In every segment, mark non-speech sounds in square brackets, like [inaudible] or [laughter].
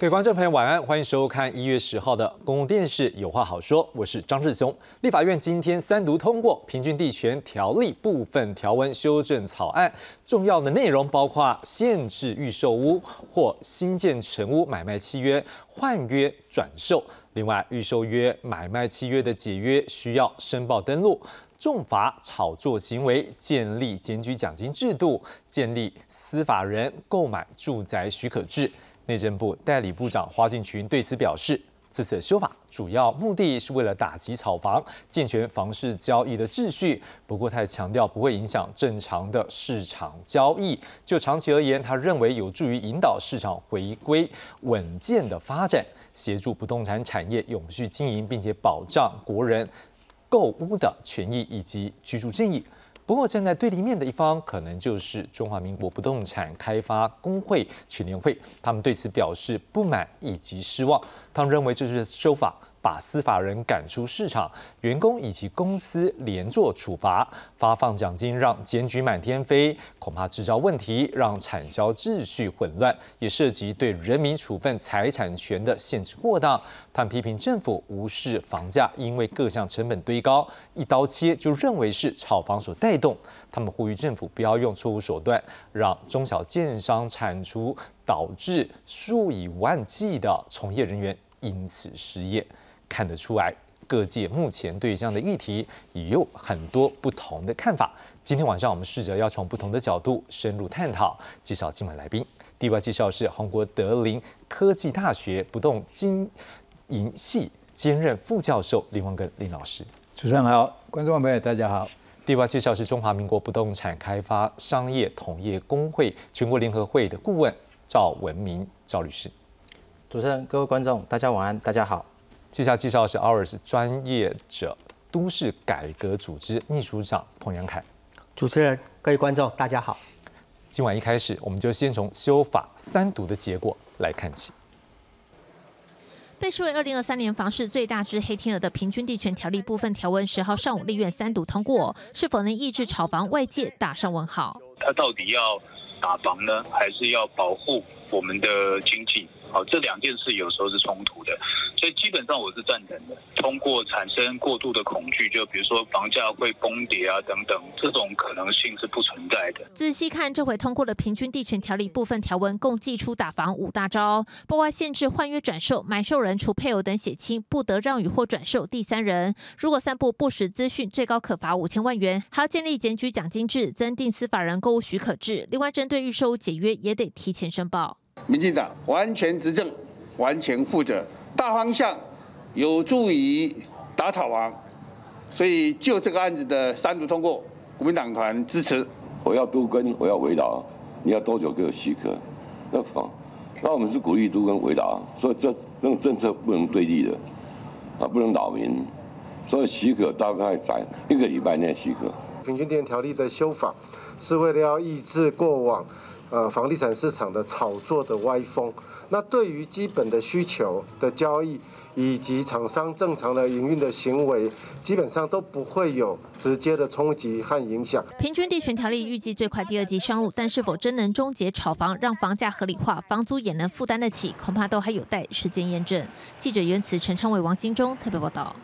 各位观众朋友，晚安，欢迎收看一月十号的公共电视《有话好说》，我是张志雄。立法院今天三读通过《平均地权条例》部分条文修正草案，重要的内容包括限制预售屋或新建成屋买卖契约换约转售，另外预售约买卖契约的解约需要申报登录，重罚炒作行为，建立检举奖金制度，建立司法人购买住宅许可制。内政部代理部长花敬群对此表示，这次修法主要目的是为了打击炒房，健全房市交易的秩序。不过，他也强调不会影响正常的市场交易。就长期而言，他认为有助于引导市场回归稳健的发展，协助不动产产业永续经营，并且保障国人购屋的权益以及居住正义。不过，站在对立面的一方，可能就是中华民国不动产开发工会全联会，他们对此表示不满以及失望。他们认为这是修法。把司法人赶出市场，员工以及公司连坐处罚，发放奖金让检举满天飞，恐怕制造问题，让产销秩序混乱，也涉及对人民处分财产权的限制过当。他们批评政府无视房价，因为各项成本堆高，一刀切就认为是炒房所带动。他们呼吁政府不要用错误手段，让中小建商铲除，导致数以万计的从业人员因此失业。看得出来，各界目前对这样的议题也有很多不同的看法。今天晚上，我们试着要从不同的角度深入探讨。介绍今晚来宾，第一位介绍是红国德林科技大学不动经营系兼任副教授林文根林老师。主持人好，观众朋友大家好。第二位介绍是中华民国不动产开发商业同业工会全国联合会的顾问赵文明赵律师。主持人、各位观众，大家晚安，大家好。接下来介绍是 OURS 专业者都市改革组织秘书长彭阳凯。主持人、各位观众，大家好。今晚一开始，我们就先从修法三读的结果来看起。被视为二零二三年房市最大之黑天鹅的平均地权条例部分条文，十号上午立院三读通过，是否能抑制炒房？外界打上问号。他到底要打房呢，还是要保护我们的经济？好，这两件事有时候是冲突的，所以基本上我是赞成的。通过产生过度的恐惧，就比如说房价会崩跌啊等等，这种可能性是不存在的。仔细看这回通过的平均地权条例部分条文，共计出打房五大招，包括限制换约转售，买受人除配偶等血亲不得让与或转售第三人。如果散布不实资讯，最高可罚五千万元。还要建立检举奖金制，增订司法人购物许可制。另外，针对预售解约，也得提前申报。民进党完全执政，完全负责，大方向有助于打草王，所以就这个案子的三读通过，国民党团支持。我要都跟，我要围绕，你要多久给我许可？那房，那我们是鼓励都跟围绕，所以这那种政策不能对立的，啊，不能扰民，所以许可大概在一个礼拜内许可。平均电条例的修法，是为了要抑制过往。呃，房地产市场的炒作的歪风，那对于基本的需求的交易以及厂商正常的营运的行为，基本上都不会有直接的冲击和影响。平均地权条例预计最快第二季上路，但是否真能终结炒房，让房价合理化，房租也能负担得起，恐怕都还有待时间验证。记者袁慈、陈昌伟、王新忠特别报道。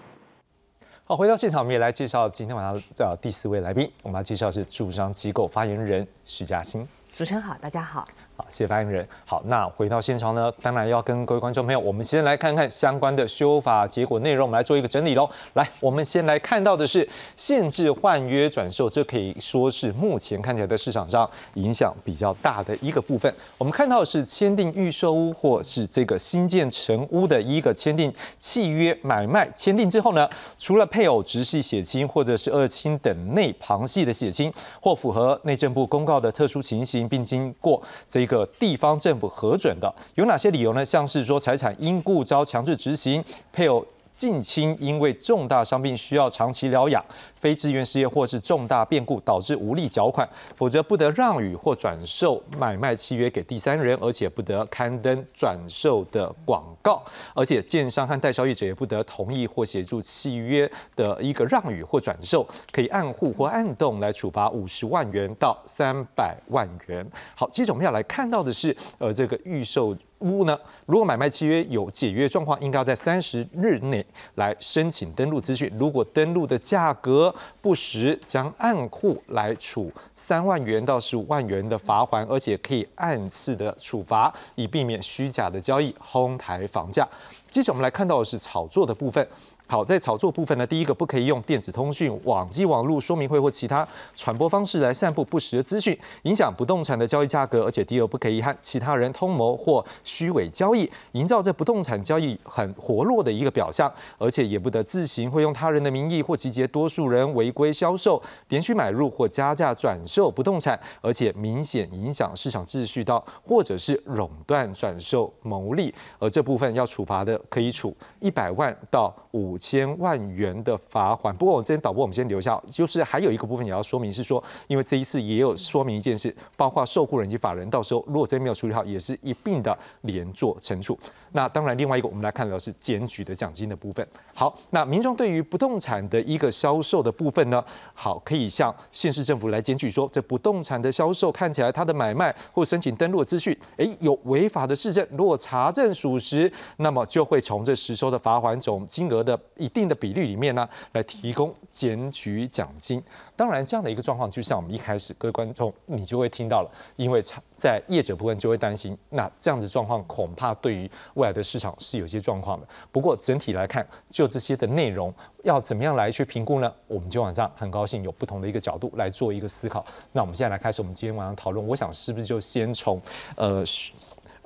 好，回到现场，我们也来介绍今天晚上的第四位来宾。我们要介绍是驻商机构发言人徐嘉欣。主持人好，大家好。好，谢谢发言人。好，那回到现场呢，当然要跟各位观众朋友，我们先来看看相关的修法结果内容，我们来做一个整理喽。来，我们先来看到的是限制换约转售，这可以说是目前看起来在市场上影响比较大的一个部分。我们看到是签订预售屋或是这个新建成屋的一个签订契约买卖，签订之后呢，除了配偶、直系血亲或者是二亲等内旁系的血亲，或符合内政部公告的特殊情形，并经过这一个地方政府核准的有哪些理由呢？像是说财产因故遭强制执行，配偶。近亲因为重大伤病需要长期疗养，非自愿失业或是重大变故导致无力缴款，否则不得让与或转售买卖契约给第三人，而且不得刊登转售的广告，而且建商和代销业者也不得同意或协助契约的一个让与或转售，可以按户或按栋来处罚五十万元到三百万元。好，接着我们要来看到的是，呃，这个预售。屋呢？如果买卖契约有解约状况，应该要在三十日内来申请登录资讯。如果登录的价格不实，将按户来处三万元到十五万元的罚款，而且可以按次的处罚，以避免虚假的交易哄抬房价。接着我们来看到的是炒作的部分。好，在炒作部分呢，第一个不可以用电子通讯、网际网络说明会或其他传播方式来散布不实的资讯，影响不动产的交易价格。而且第二，不可以和其他人通谋或虚伪交易，营造这不动产交易很活络的一个表象。而且也不得自行会用他人的名义或集结多数人违规销售、连续买入或加价转售不动产，而且明显影响市场秩序到或者是垄断转售牟利。而这部分要处罚的，可以处一百万到五。五千万元的罚款。不过，我这边导播，我们先留下。就是还有一个部分也要说明，是说，因为这一次也有说明一件事，包括受雇人及法人，到时候如果真没有处理好，也是一并的连坐惩处。那当然，另外一个我们来看到是检举的奖金的部分。好，那民众对于不动产的一个销售的部分呢，好，可以向县市政府来检举说，这不动产的销售看起来它的买卖或申请登录资讯，诶，有违法的市政。如果查证属实，那么就会从这实收的罚款总金额的一定的比率里面呢，来提供检举奖金。当然，这样的一个状况，就像我们一开始各位观众你就会听到了，因为在业者部分就会担心，那这样子状况恐怕对于未来的市场是有些状况的。不过整体来看，就这些的内容要怎么样来去评估呢？我们今晚上很高兴有不同的一个角度来做一个思考。那我们现在来开始我们今天晚上讨论，我想是不是就先从呃。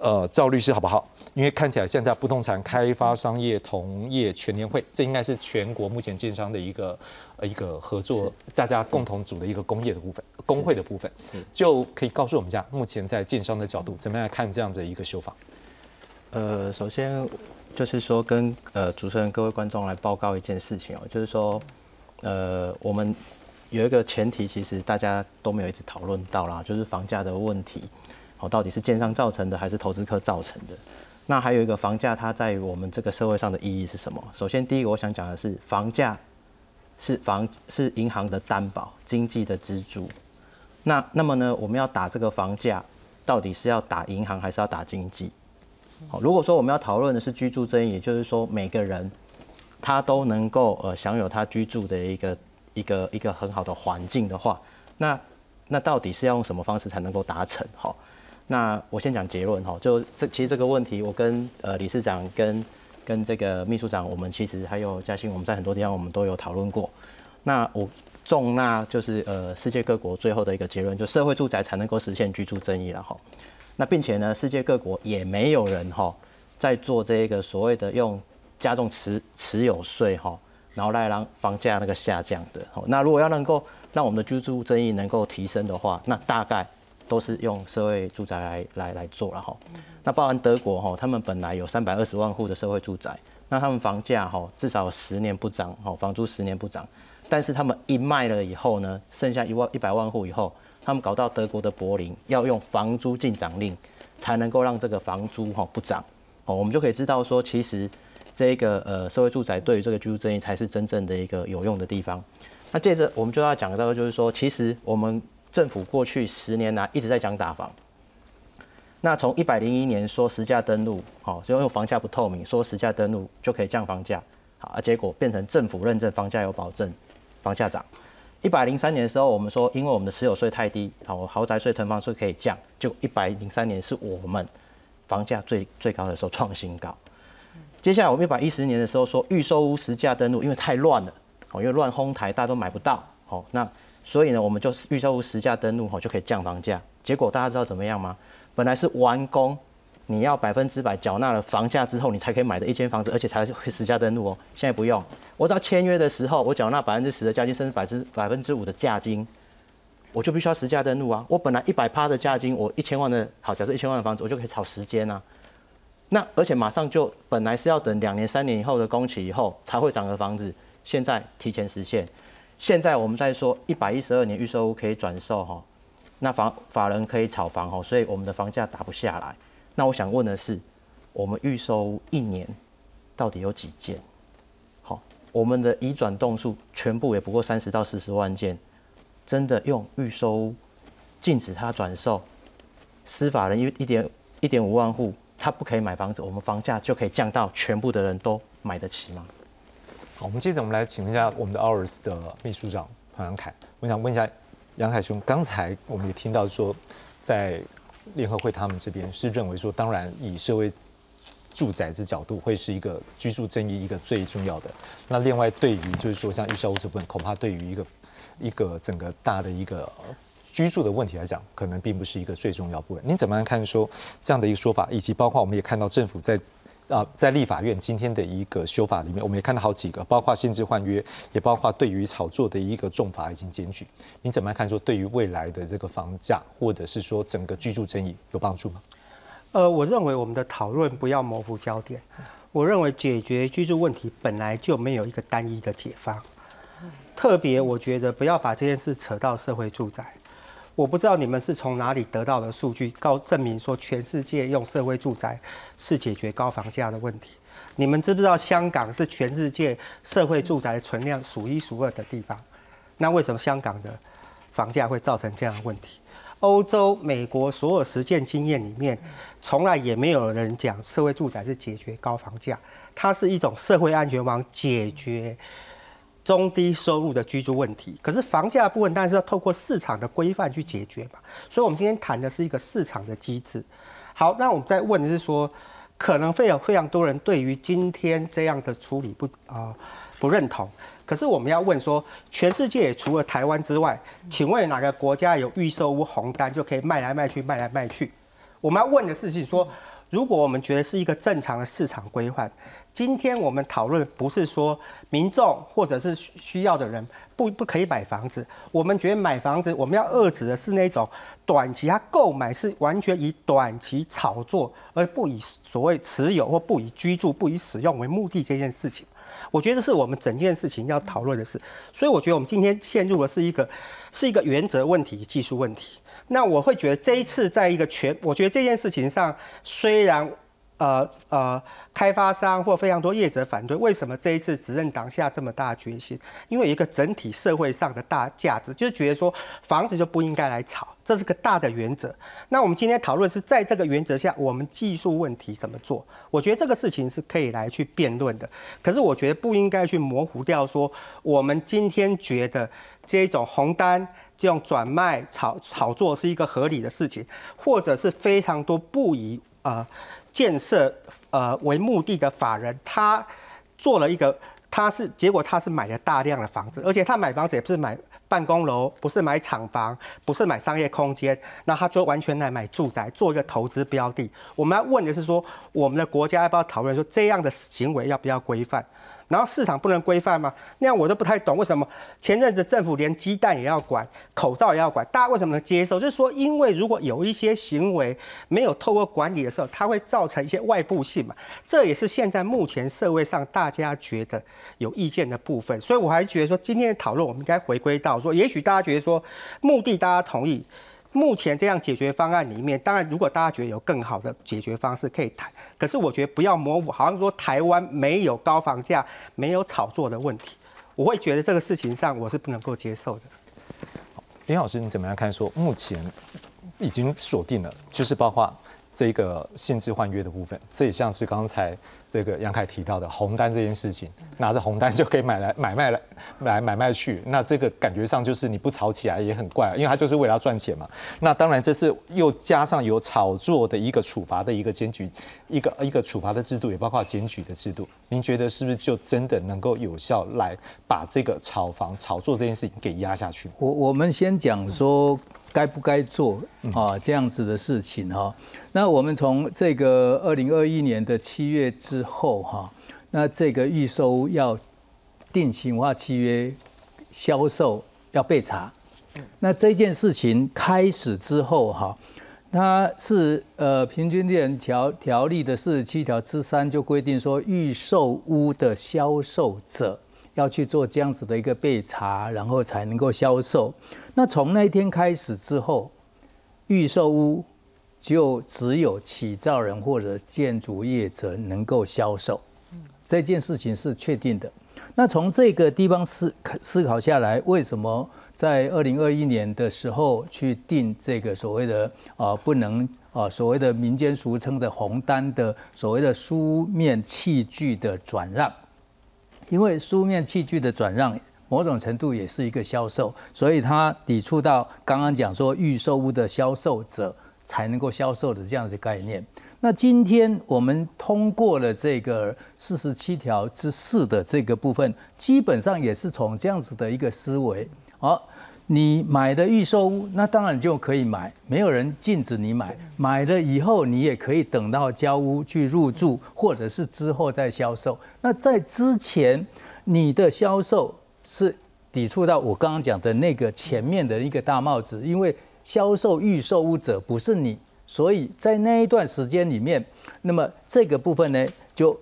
呃，赵律师好不好？因为看起来现在不动产开发商业同业全年会，这应该是全国目前建商的一个呃一个合作，大家共同组的一个工业的部分，工会的部分，就可以告诉我们一下，目前在建商的角度怎么样看这样的一个修法？呃，首先就是说跟呃主持人各位观众来报告一件事情哦，就是说呃我们有一个前提，其实大家都没有一直讨论到啦，就是房价的问题。哦，到底是建商造成的还是投资客造成的？那还有一个房价，它在我们这个社会上的意义是什么？首先，第一个我想讲的是，房价是房是银行的担保，经济的支柱。那那么呢，我们要打这个房价，到底是要打银行还是要打经济？好，如果说我们要讨论的是居住争议，也就是说每个人他都能够呃享有他居住的一个一个一个很好的环境的话，那那到底是要用什么方式才能够达成？好。那我先讲结论哈，就这其实这个问题，我跟呃理事长跟跟这个秘书长，我们其实还有嘉兴，我们在很多地方我们都有讨论过。那我重纳就是呃世界各国最后的一个结论，就社会住宅才能够实现居住正义了哈。那并且呢，世界各国也没有人哈在做这个所谓的用加重持持有税哈，然后来让房价那个下降的。那如果要能够让我们的居住正义能够提升的话，那大概。都是用社会住宅来来来做了哈，那包含德国哈，他们本来有三百二十万户的社会住宅，那他们房价哈至少十年不涨哈，房租十年不涨，但是他们一卖了以后呢，剩下一万一百万户以后，他们搞到德国的柏林要用房租进涨令，才能够让这个房租哈不涨哦，我们就可以知道说，其实这个呃社会住宅对于这个居住正义才是真正的一个有用的地方。那接着我们就要讲到就是说，其实我们。政府过去十年来一直在讲打房，那从一百零一年说实价登录，好，就用房价不透明，说实价登录就可以降房价，好，而结果变成政府认证房价有保证，房价涨。一百零三年的时候，我们说因为我们的持有税太低，好，豪宅税、囤房税可以降，就一百零三年是我们房价最最高的时候创新高。接下来我们一百一十年的时候说预售屋实价登录，因为太乱了，哦，因为乱哄抬，大家都买不到，好，那。所以呢，我们就预售屋实价登录吼，就可以降房价。结果大家知道怎么样吗？本来是完工，你要百分之百缴纳了房价之后，你才可以买的一间房子，而且才会实价登录哦。现在不用，我只要签约的时候，我缴纳百分之十的价金，甚至百分之百分之五的价金，我就必须要实价登录啊。我本来一百趴的价金，我一千万的好，假设一千万的房子，我就可以炒时间啊。那而且马上就本来是要等两年、三年以后的工期以后才会涨的房子，现在提前实现。现在我们在说一百一十二年预售屋可以转售哈，那房法人可以炒房哈，所以我们的房价打不下来。那我想问的是，我们预售一年到底有几件？好，我们的移转栋数全部也不过三十到四十万件，真的用预售屋禁止它转售，司法人一一点一点五万户他不可以买房子，我们房价就可以降到全部的人都买得起吗？好，我们接着我们来请问一下我们的 Ours 的秘书长彭阳凯，我想问一下杨凯兄，刚才我们也听到说，在联合会他们这边是认为说，当然以社会住宅之角度会是一个居住正义一个最重要的。那另外对于就是说像预售屋这部分，恐怕对于一个一个整个大的一个居住的问题来讲，可能并不是一个最重要部分。您怎么样看说这样的一个说法，以及包括我们也看到政府在。啊，在立法院今天的一个修法里面，我们也看到好几个，包括限制换约，也包括对于炒作的一个重罚已经检举。你怎么看说对于未来的这个房价，或者是说整个居住争议有帮助吗？呃，我认为我们的讨论不要模糊焦点。我认为解决居住问题本来就没有一个单一的解方，特别我觉得不要把这件事扯到社会住宅。我不知道你们是从哪里得到的数据，告证明说全世界用社会住宅是解决高房价的问题。你们知不知道香港是全世界社会住宅存量数一数二的地方？那为什么香港的房价会造成这样的问题？欧洲、美国所有实践经验里面，从来也没有人讲社会住宅是解决高房价，它是一种社会安全网，解决。中低收入的居住问题，可是房价部分当然是要透过市场的规范去解决嘛。所以，我们今天谈的是一个市场的机制。好，那我们在问的是说，可能会有非常多人对于今天这样的处理不啊不认同。可是我们要问说，全世界除了台湾之外，请问哪个国家有预售屋红单就可以卖来卖去，卖来卖去？我们要问的事情说，如果我们觉得是一个正常的市场规范。今天我们讨论不是说民众或者是需要的人不不可以买房子，我们觉得买房子我们要遏制的是那种短期他购买是完全以短期炒作，而不以所谓持有或不以居住、不以使用为目的这件事情。我觉得是我们整件事情要讨论的事，所以我觉得我们今天陷入的是一个是一个原则问题、技术问题。那我会觉得这一次在一个全，我觉得这件事情上虽然。呃呃，开发商或非常多业者反对，为什么这一次执政党下这么大决心？因为一个整体社会上的大价值，就是觉得说房子就不应该来炒，这是个大的原则。那我们今天讨论是在这个原则下，我们技术问题怎么做？我觉得这个事情是可以来去辩论的。可是我觉得不应该去模糊掉说，我们今天觉得这种红单这种转卖炒炒作是一个合理的事情，或者是非常多不宜啊。建设呃为目的的法人，他做了一个，他是结果他是买了大量的房子，而且他买房子也不是买办公楼，不是买厂房，不是买商业空间，那他就完全来买住宅，做一个投资标的。我们要问的是说，我们的国家要不要讨论说这样的行为要不要规范？然后市场不能规范吗？那样我都不太懂，为什么前阵子政府连鸡蛋也要管，口罩也要管，大家为什么能接受？就是说，因为如果有一些行为没有透过管理的时候，它会造成一些外部性嘛。这也是现在目前社会上大家觉得有意见的部分。所以我还是觉得说，今天的讨论我们应该回归到说，也许大家觉得说，目的大家同意。目前这样解决方案里面，当然如果大家觉得有更好的解决方式可以谈，可是我觉得不要模糊，好像说台湾没有高房价、没有炒作的问题，我会觉得这个事情上我是不能够接受的。林老师，你怎么样看？说目前已经锁定了，就是包括这个限制换约的部分，这也像是刚才。这个杨凯提到的红单这件事情，拿着红单就可以买来买卖来来买卖去，那这个感觉上就是你不炒起来也很怪，因为他就是为了赚钱嘛。那当然这是又加上有炒作的一个处罚的一个检举，一个一个处罚的制度，也包括检举的制度。您觉得是不是就真的能够有效来把这个炒房炒作这件事情给压下去？我我们先讲说。该不该做啊这样子的事情哈？那我们从这个二零二一年的七月之后哈，那这个预收要定型化契约销售要被查，那这件事情开始之后哈，它是呃平均地条条例的四十七条之三就规定说，预售屋的销售者。要去做这样子的一个备查，然后才能够销售。那从那一天开始之后，预售屋就只有起造人或者建筑业者能够销售。这件事情是确定的。那从这个地方思思考下来，为什么在二零二一年的时候去定这个所谓的啊不能啊所谓的民间俗称的红单的所谓的书面器具的转让，因为书面器具的转让某种程度也是一个销售，所以它抵触到刚刚讲说预售屋的销售者才能够销售的这样子概念。那今天我们通过了这个四十七条之四的这个部分，基本上也是从这样子的一个思维。好，你买的预售屋，那当然就可以买，没有人禁止你买。买了以后，你也可以等到交屋去入住，或者是之后再销售。那在之前，你的销售是抵触到我刚刚讲的那个前面的一个大帽子，因为销售预售屋者不是你。所以在那一段时间里面，那么这个部分呢就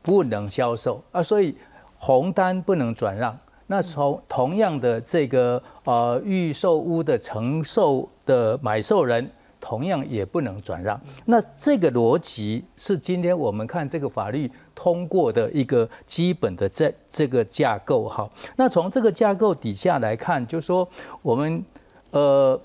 不能销售啊，所以红单不能转让。那从同样的这个呃预售屋的承受的买受人，同样也不能转让。那这个逻辑是今天我们看这个法律通过的一个基本的这这个架构哈。那从这个架构底下来看，就说我们呃。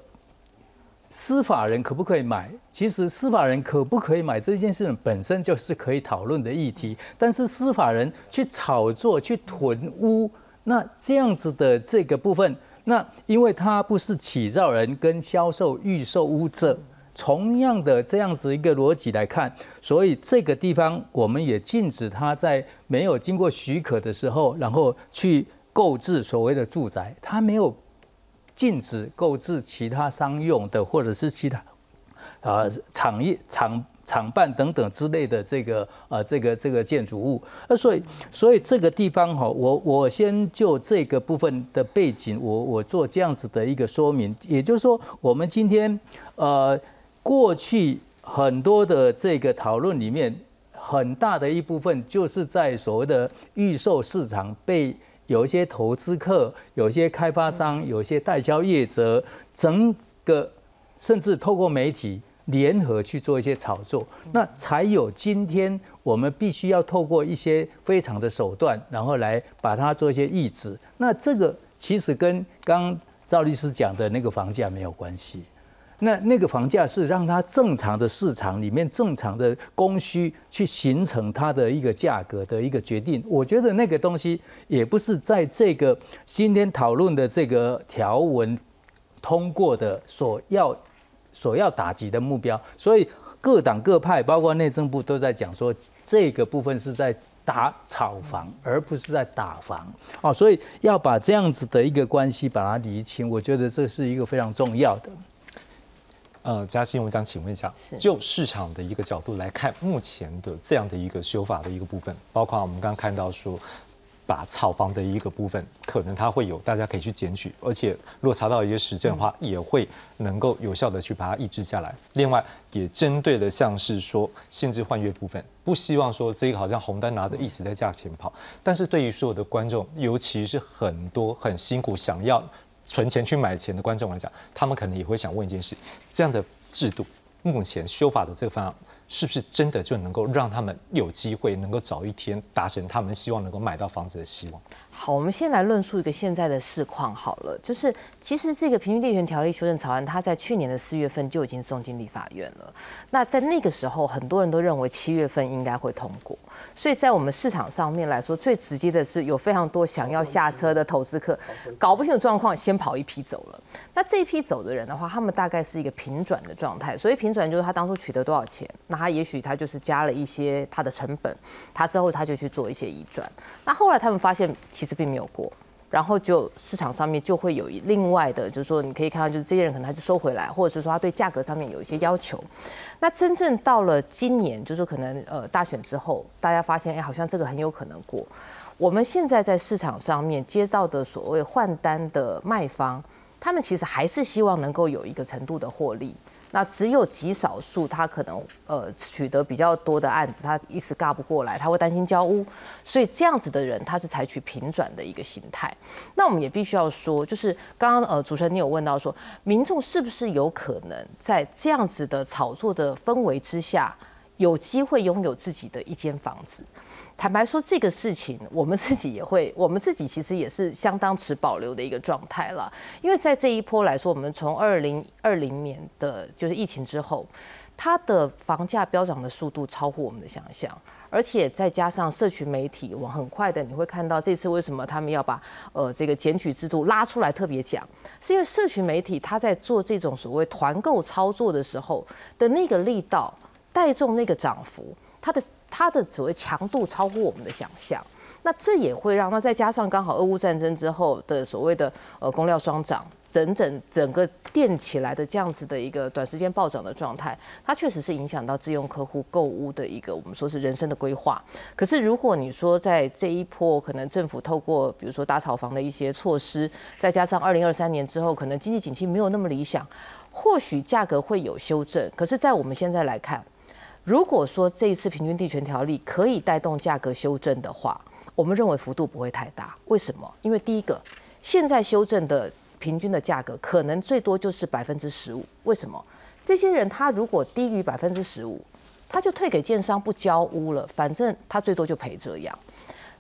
司法人可不可以买？其实司法人可不可以买这件事情本身就是可以讨论的议题。但是司法人去炒作、去囤屋，那这样子的这个部分，那因为他不是起造人跟销售预售屋者，同样的这样子一个逻辑来看，所以这个地方我们也禁止他在没有经过许可的时候，然后去购置所谓的住宅，他没有。禁止购置其他商用的，或者是其他，啊，产业、厂厂办等等之类的这个呃，这个这个建筑物。那所以，所以这个地方哈，我我先就这个部分的背景，我我做这样子的一个说明。也就是说，我们今天呃，过去很多的这个讨论里面，很大的一部分就是在所谓的预售市场被。有一些投资客，有一些开发商，有一些代销业者，整个甚至透过媒体联合去做一些炒作，那才有今天我们必须要透过一些非常的手段，然后来把它做一些抑制。那这个其实跟刚赵律师讲的那个房价没有关系。那那个房价是让它正常的市场里面正常的供需去形成它的一个价格的一个决定。我觉得那个东西也不是在这个今天讨论的这个条文通过的所要所要打击的目标。所以各党各派，包括内政部都在讲说，这个部分是在打炒房，而不是在打房。哦，所以要把这样子的一个关系把它理清，我觉得这是一个非常重要的。呃，嘉欣，我想请问一下，就市场的一个角度来看，目前的这样的一个修法的一个部分，包括我们刚刚看到说，把炒房的一个部分，可能它会有，大家可以去检举，而且如果查到一些实证的话，也会能够有效的去把它抑制下来。另外，也针对了像是说限制换约部分，不希望说这个好像红单拿着一直在价钱跑，但是对于所有的观众，尤其是很多很辛苦想要。存钱去买钱的观众来讲，他们可能也会想问一件事：这样的制度，目前修法的这个方案，是不是真的就能够让他们有机会能够早一天达成他们希望能够买到房子的希望？好，我们先来论述一个现在的市况好了，就是其实这个平均地权条例修正草案，它在去年的四月份就已经送进立法院了。那在那个时候，很多人都认为七月份应该会通过，所以在我们市场上面来说，最直接的是有非常多想要下车的投资客，搞不清楚状况，先跑一批走了。那这一批走的人的话，他们大概是一个平转的状态，所以平转就是他当初取得多少钱，那他也许他就是加了一些他的成本，他之后他就去做一些移转。那后来他们发现，其其实并没有过，然后就市场上面就会有另外的，就是说你可以看到，就是这些人可能他就收回来，或者是说他对价格上面有一些要求。那真正到了今年，就是可能呃大选之后，大家发现哎，好像这个很有可能过。我们现在在市场上面接到的所谓换单的卖方，他们其实还是希望能够有一个程度的获利。那只有极少数，他可能呃取得比较多的案子，他一时尬不过来，他会担心交屋，所以这样子的人，他是采取平转的一个形态。那我们也必须要说，就是刚刚呃主持人你有问到说，民众是不是有可能在这样子的炒作的氛围之下，有机会拥有自己的一间房子？坦白说，这个事情我们自己也会，我们自己其实也是相当持保留的一个状态了。因为在这一波来说，我们从二零二零年的就是疫情之后，它的房价飙涨的速度超乎我们的想象，而且再加上社群媒体，我很快的你会看到这次为什么他们要把呃这个检举制度拉出来特别讲，是因为社群媒体它在做这种所谓团购操作的时候的那个力道带动那个涨幅。它的它的所谓强度超乎我们的想象，那这也会让那再加上刚好俄乌战争之后的所谓的呃供料双涨，整整整个垫起来的这样子的一个短时间暴涨的状态，它确实是影响到自用客户购物的一个我们说是人生的规划。可是如果你说在这一波可能政府透过比如说打炒房的一些措施，再加上二零二三年之后可能经济景气没有那么理想，或许价格会有修正。可是，在我们现在来看。如果说这一次平均地权条例可以带动价格修正的话，我们认为幅度不会太大。为什么？因为第一个，现在修正的平均的价格可能最多就是百分之十五。为什么？这些人他如果低于百分之十五，他就退给建商不交屋了，反正他最多就赔这样。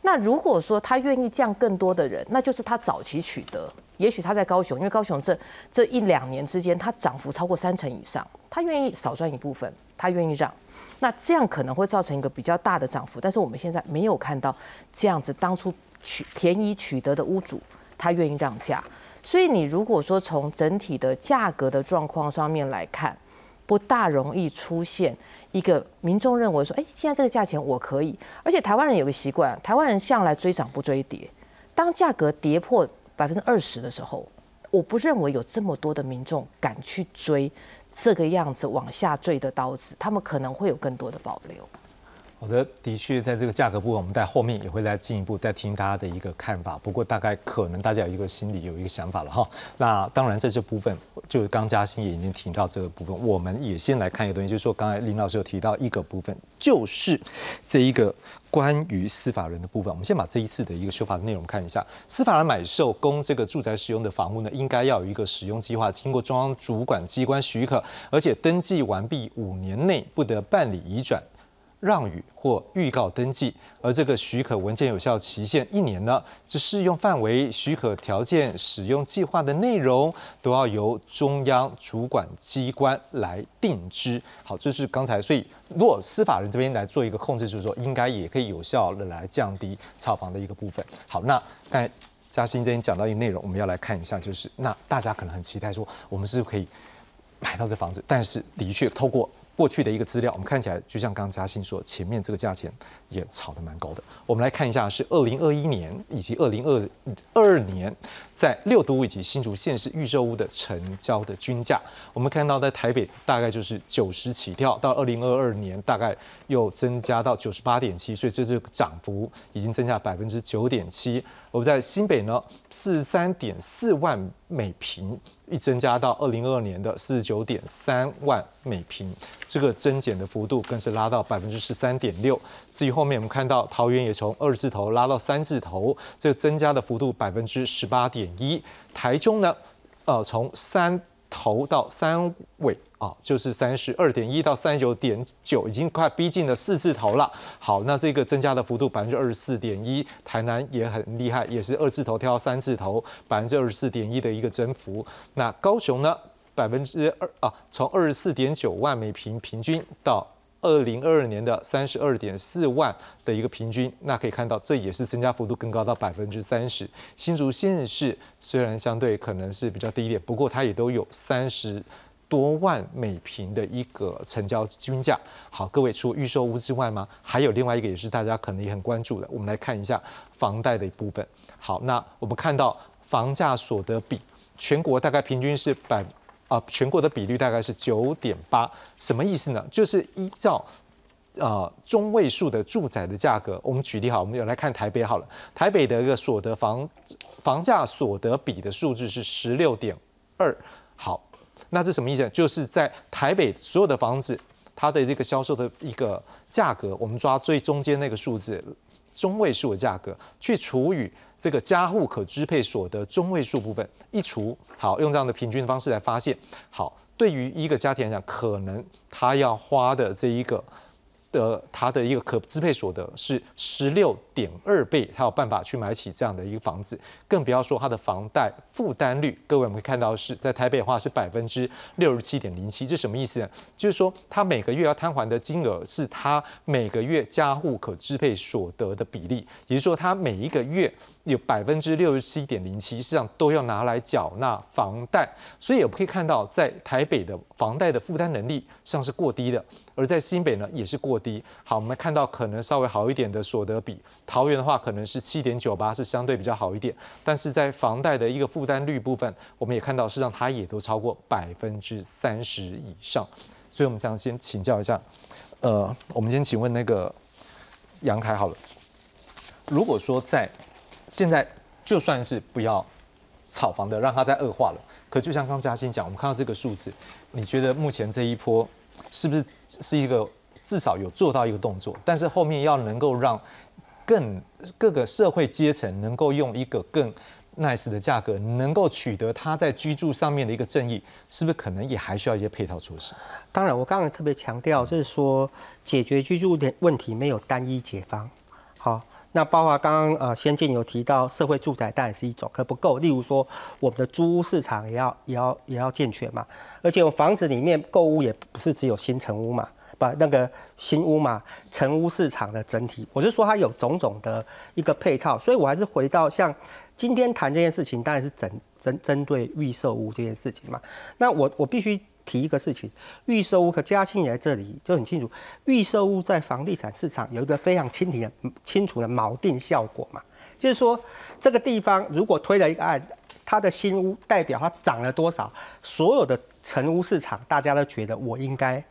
那如果说他愿意降更多的人，那就是他早期取得。也许他在高雄，因为高雄这这一两年之间，它涨幅超过三成以上，他愿意少赚一部分，他愿意让。那这样可能会造成一个比较大的涨幅，但是我们现在没有看到这样子当初取便宜取得的屋主，他愿意让价。所以你如果说从整体的价格的状况上面来看，不大容易出现一个民众认为说，哎，现在这个价钱我可以。而且台湾人有个习惯，台湾人向来追涨不追跌，当价格跌破百分之二十的时候，我不认为有这么多的民众敢去追。这个样子往下坠的刀子，他们可能会有更多的保留。好的，的确，在这个价格部分，我们在后面也会再进一步再听大家的一个看法。不过，大概可能大家有一个心里有一个想法了哈。那当然，在这部分，就是刚嘉欣也已经提到这个部分，我们也先来看一个东西，就是说，刚才林老师有提到一个部分，就是这一个关于司法人的部分。我们先把这一次的一个修法的内容看一下。司法人买受供这个住宅使用的房屋呢，应该要有一个使用计划，经过中央主管机关许可，而且登记完毕五年内不得办理移转。让与或预告登记，而这个许可文件有效期限一年呢？这适用范围、许可条件、使用计划的内容，都要由中央主管机关来定之。好，这是刚才，所以如果司法人这边来做一个控制，就是说应该也可以有效的来降低炒房的一个部分。好，那刚才嘉欣这边讲到一个内容，我们要来看一下，就是那大家可能很期待说，我们是可以买到这房子，但是的确透过。过去的一个资料，我们看起来就像刚刚嘉欣说，前面这个价钱也炒得蛮高的。我们来看一下，是二零二一年以及二零二二年在六都以及新竹县市预售屋的成交的均价。我们看到在台北大概就是九十起跳，到二零二二年大概又增加到九十八点七，所以这这个涨幅已经增加百分之九点七。我们在新北呢，四十三点四万每平。一增加到二零二二年的四十九点三万每平，这个增减的幅度更是拉到百分之十三点六。至于后面我们看到桃园也从二字头拉到三字头，这个增加的幅度百分之十八点一。台中呢，呃，从三。头到三尾啊，就是三十二点一到三十九点九，已经快逼近了四字头了。好，那这个增加的幅度百分之二十四点一，台南也很厉害，也是二字头跳到三字头，百分之二十四点一的一个增幅。那高雄呢，百分之二啊，从二十四点九万每平平均到。二零二二年的三十二点四万的一个平均，那可以看到这也是增加幅度更高到百分之三十。新竹县市虽然相对可能是比较低一点，不过它也都有三十多万每平的一个成交均价。好，各位除了预售屋之外吗？还有另外一个也是大家可能也很关注的，我们来看一下房贷的一部分。好，那我们看到房价所得比，全国大概平均是百。啊，全国的比率大概是九点八，什么意思呢？就是依照呃中位数的住宅的价格，我们举例好，我们有来看台北好了，台北的一个所得房房价所得比的数字是十六点二，好，那这什么意思？就是在台北所有的房子，它的这个销售的一个价格，我们抓最中间那个数字，中位数的价格去除以。这个家户可支配所得中位数部分一除，好，用这样的平均方式来发现，好，对于一个家庭来讲，可能他要花的这一个的它的一个可支配所得是十六点二倍，他有办法去买起这样的一个房子，更不要说他的房贷负担率。各位我们可以看到是在台北的话是百分之六十七点零七，这什么意思呢？就是说他每个月要摊还的金额是他每个月家户可支配所得的比例，也就是说他每一个月有百分之六十七点零七，实际上都要拿来缴纳房贷，所以我们可以看到在台北的房贷的负担能力上是过低的。而在新北呢，也是过低。好，我们看到可能稍微好一点的所得比，桃园的话可能是七点九八，是相对比较好一点。但是在房贷的一个负担率部分，我们也看到，事实上它也都超过百分之三十以上。所以，我们想先请教一下，呃，我们先请问那个杨凯好了。如果说在现在，就算是不要炒房的，让它再恶化了，可就像刚嘉欣讲，我们看到这个数字，你觉得目前这一波？是不是是一个至少有做到一个动作，但是后面要能够让更各个社会阶层能够用一个更 nice 的价格，能够取得他在居住上面的一个正义，是不是可能也还需要一些配套措施？当然，我刚才特别强调，就是说解决居住的问题没有单一解方。好。那包括刚刚呃，先进有提到社会住宅当然是一种，可不够。例如说，我们的租屋市场也要也要也要健全嘛。而且我房子里面购物也不是只有新城屋嘛，不那个新屋嘛，成屋市场的整体，我是说它有种种的一个配套。所以我还是回到像今天谈这件事情，当然是针针针对预售屋这件事情嘛。那我我必须。提一个事情，预售屋和嘉兴也在这里就很清楚，预售屋在房地产市场有一个非常清晰的、清楚的锚定效果嘛，就是说这个地方如果推了一个案，它的新屋代表它涨了多少，所有的成屋市场大家都觉得我应该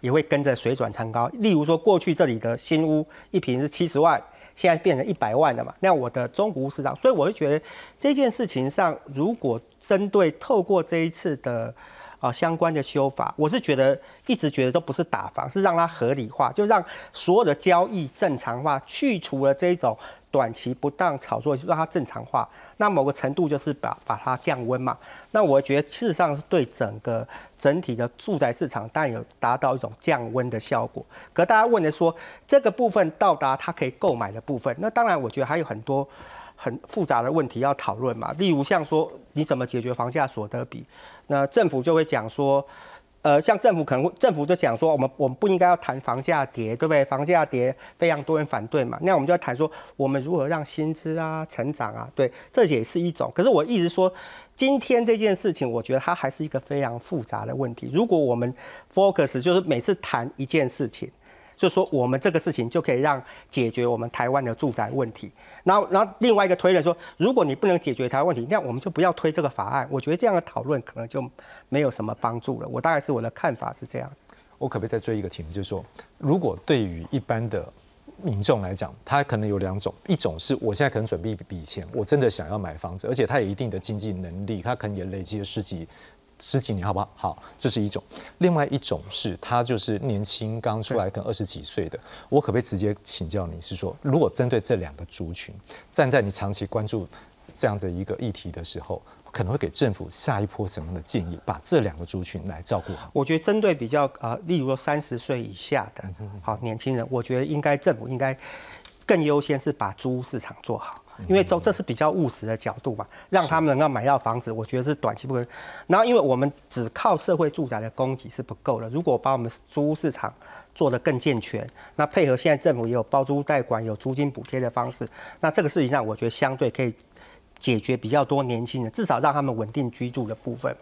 也会跟着水转船高。例如说过去这里的新屋一平是七十万，现在变成一百万了嘛，那我的中古屋市场，所以我就觉得这件事情上，如果针对透过这一次的。啊，相关的修法，我是觉得一直觉得都不是打房，是让它合理化，就让所有的交易正常化，去除了这种短期不当炒作，让它正常化。那某个程度就是把把它降温嘛。那我觉得事实上是对整个整体的住宅市场，当然有达到一种降温的效果。可大家问的说，这个部分到达它可以购买的部分，那当然我觉得还有很多。很复杂的问题要讨论嘛，例如像说你怎么解决房价所得比，那政府就会讲说，呃，像政府可能会政府就讲说，我们我们不应该要谈房价跌，对不对？房价跌非常多人反对嘛，那我们就要谈说，我们如何让薪资啊成长啊，对，这也是一种。可是我一直说，今天这件事情，我觉得它还是一个非常复杂的问题。如果我们 focus 就是每次谈一件事情。就说我们这个事情就可以让解决我们台湾的住宅问题，然后，然后另外一个推论说，如果你不能解决台湾问题，那我们就不要推这个法案。我觉得这样的讨论可能就没有什么帮助了。我大概是我的看法是这样子。我可不可以再追一个题目，就是说，如果对于一般的民众来讲，他可能有两种，一种是我现在可能准备一笔钱，我真的想要买房子，而且他有一定的经济能力，他可能也累积了十几。十几年好不好？好，这是一种。另外一种是他就是年轻刚出来，跟二十几岁的。我可不可以直接请教你是说，如果针对这两个族群，站在你长期关注这样的一个议题的时候，可能会给政府下一波什么样的建议，把这两个族群来照顾好？我觉得针对比较呃，例如说三十岁以下的好年轻人，我觉得应该政府应该更优先是把租屋市场做好。因为这这是比较务实的角度嘛，让他们能够买到房子，我觉得是短期不可。然后，因为我们只靠社会住宅的供给是不够的，如果把我们租屋市场做得更健全，那配合现在政府也有包租代管、有租金补贴的方式，那这个事情上，我觉得相对可以解决比较多年轻人，至少让他们稳定居住的部分。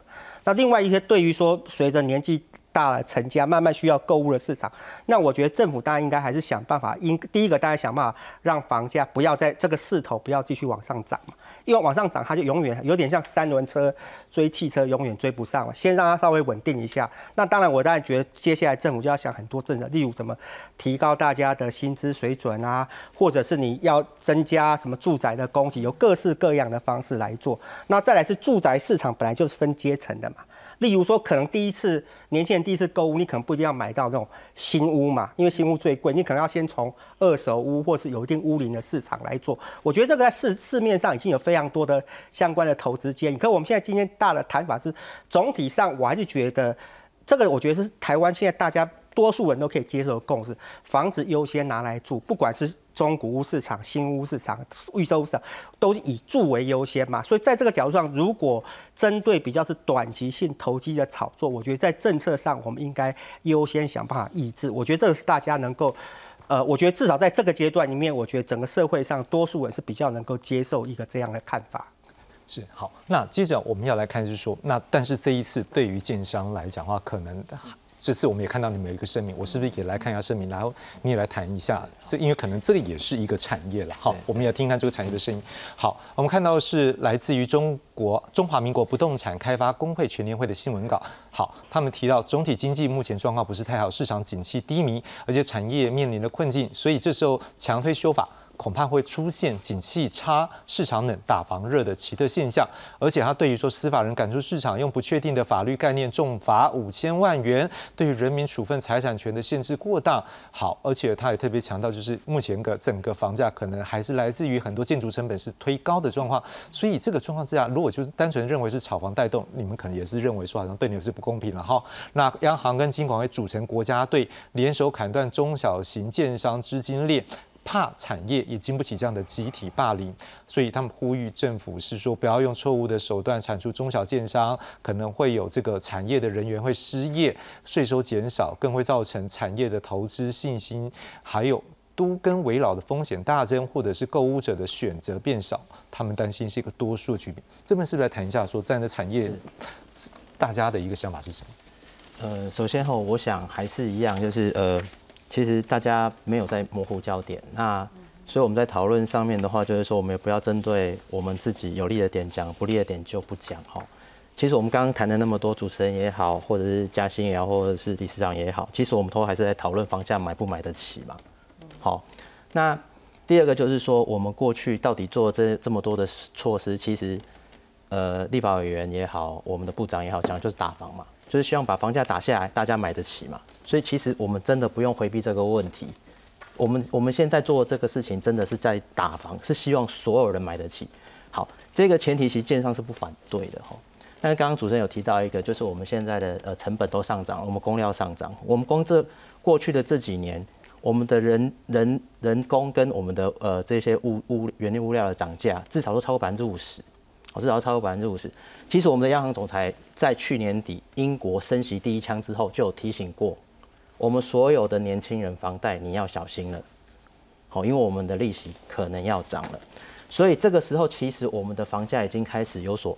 那另外一些对于说随着年纪。大了成家，慢慢需要购物的市场，那我觉得政府当然应该还是想办法，应第一个大家想办法让房价不要在这个势头不要继续往上涨嘛，因为往上涨它就永远有点像三轮车追汽车，永远追不上了。先让它稍微稳定一下。那当然，我当然觉得接下来政府就要想很多政策，例如怎么提高大家的薪资水准啊，或者是你要增加什么住宅的供给，有各式各样的方式来做。那再来是住宅市场本来就是分阶层的嘛。例如说，可能第一次年轻人第一次购物，你可能不一定要买到那种新屋嘛，因为新屋最贵，你可能要先从二手屋或是有一定屋龄的市场来做。我觉得这个在市市面上已经有非常多的相关的投资建议。可我们现在今天大的谈法是，总体上我还是觉得这个，我觉得是台湾现在大家多数人都可以接受的共识，房子优先拿来住，不管是中古屋市场、新屋市场、预售市场，都是以住为优先嘛。所以在这个角度上，如果针对比较是短期性投机的炒作，我觉得在政策上我们应该优先想办法抑制。我觉得这个是大家能够，呃，我觉得至少在这个阶段里面，我觉得整个社会上多数人是比较能够接受一个这样的看法。是好，那接着我们要来看，是说，那但是这一次对于建商来讲的话，可能这次我们也看到你们有一个声明，我是不是也来看一下声明，然后你也来谈一下这，因为可能这个也是一个产业了。好，我们也听看这个产业的声音。好，我们看到是来自于中国中华民国不动产开发工会全年会的新闻稿。好，他们提到总体经济目前状况不是太好，市场景气低迷，而且产业面临的困境，所以这时候强推修法。恐怕会出现景气差、市场冷、打房热的奇特现象，而且他对于说司法人赶出市场，用不确定的法律概念重罚五千万元，对于人民处分财产权的限制过当。好，而且他也特别强调，就是目前个整个房价可能还是来自于很多建筑成本是推高的状况，所以这个状况之下，如果就是单纯认为是炒房带动，你们可能也是认为说好像对你们是不公平了哈。那央行跟金管会组成国家队，联手砍断中小型建商资金链。[laughs] 怕产业也经不起这样的集体霸凌，所以他们呼吁政府是说不要用错误的手段铲除中小建商，可能会有这个产业的人员会失业，税收减少，更会造成产业的投资信心，还有都跟围绕的风险大增，或者是购物者的选择变少，他们担心是一个多数局面。这边是不是来谈一下说站在产业大家的一个想法是什么？呃，首先哈我想还是一样，就是呃。其实大家没有在模糊焦点，那所以我们在讨论上面的话，就是说我们也不要针对我们自己有利的点讲，不利的点就不讲哈。其实我们刚刚谈的那么多，主持人也好，或者是嘉兴也好，或者是理事长也好，其实我们都还是在讨论房价买不买得起嘛。好，那第二个就是说，我们过去到底做这这么多的措施，其实呃，立法委员也好，我们的部长也好，讲的就是打房嘛。就是希望把房价打下来，大家买得起嘛。所以其实我们真的不用回避这个问题。我们我们现在做这个事情，真的是在打房，是希望所有人买得起。好，这个前提其实建商是不反对的哈。但是刚刚主持人有提到一个，就是我们现在的呃成本都上涨，我们工料上涨，我们光这过去的这几年，我们的人人人工跟我们的呃这些物物原料物料的涨价，至少都超过百分之五十。我至少超过百分之五十。其实我们的央行总裁在去年底英国升息第一枪之后，就有提醒过我们所有的年轻人，房贷你要小心了。好，因为我们的利息可能要涨了。所以这个时候，其实我们的房价已经开始有所